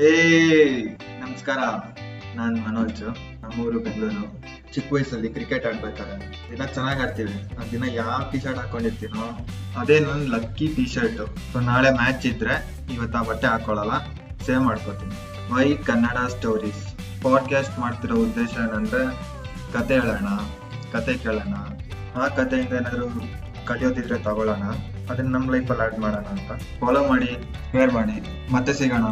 ಏ ನಮಸ್ಕಾರ. ನಾನು ಮನೋಜ್, ನಮ್ಮೂರು ಬೆಂಗಳೂರು. ಚಿಕ್ಕ ವಯಸ್ಸಲ್ಲಿ ಕ್ರಿಕೆಟ್ ಆಡ್ಬೇಕಾದ್ರೆ. ದಿನ ಚೆನ್ನಾಗಿ ಆಡ್ತೀವಿ. ಆ ದಿನ ಯಾವ ಟಿ ಶರ್ಟ್ ಹಾಕೊಂಡಿರ್ತೀನೋ, ಅದೇ ನನ್ನ ಲಕ್ಕಿ ಟಿ ಶರ್ಟ್ ಸೊ ನಾಳೆ ಮ್ಯಾಚ್ ಇದ್ರೆ ಇವತ್ತು ಆ ಬಟ್ಟೆ ಹಾಕೊಳ್ಳಲ್ಲ ಸೇವ್ ಮಾಡ್ಕೋತೀನಿ. ವೈ ಕನ್ನಡ ಸ್ಟೋರೀಸ್ ಪಾಡ್ಕಾಸ್ಟ್ ಮಾಡ್ತಿರೋ ಉದ್ದೇಶ ಏನಂದ್ರೆ, ಕತೆ ಹೇಳೋಣ, ಕತೆ ಕೇಳೋಣ. ಆ ಕಥೆಯಿಂದ ಏನಾದರೂ ಕಲಿಯೋದಿದ್ರೆ ತಗೊಳ್ಳೋಣ. ಅದನ್ನ ನಮ್ಮ ಲೈಫಲ್ಲಿ ಆಡ್ ಮಾಡೋಣ ಅಂತ. ಫಾಲೋ ಮಾಡಿ ಶೇರ್ ಮಾಡಿ. ಮತ್ತೆ ಸಿಗೋಣ.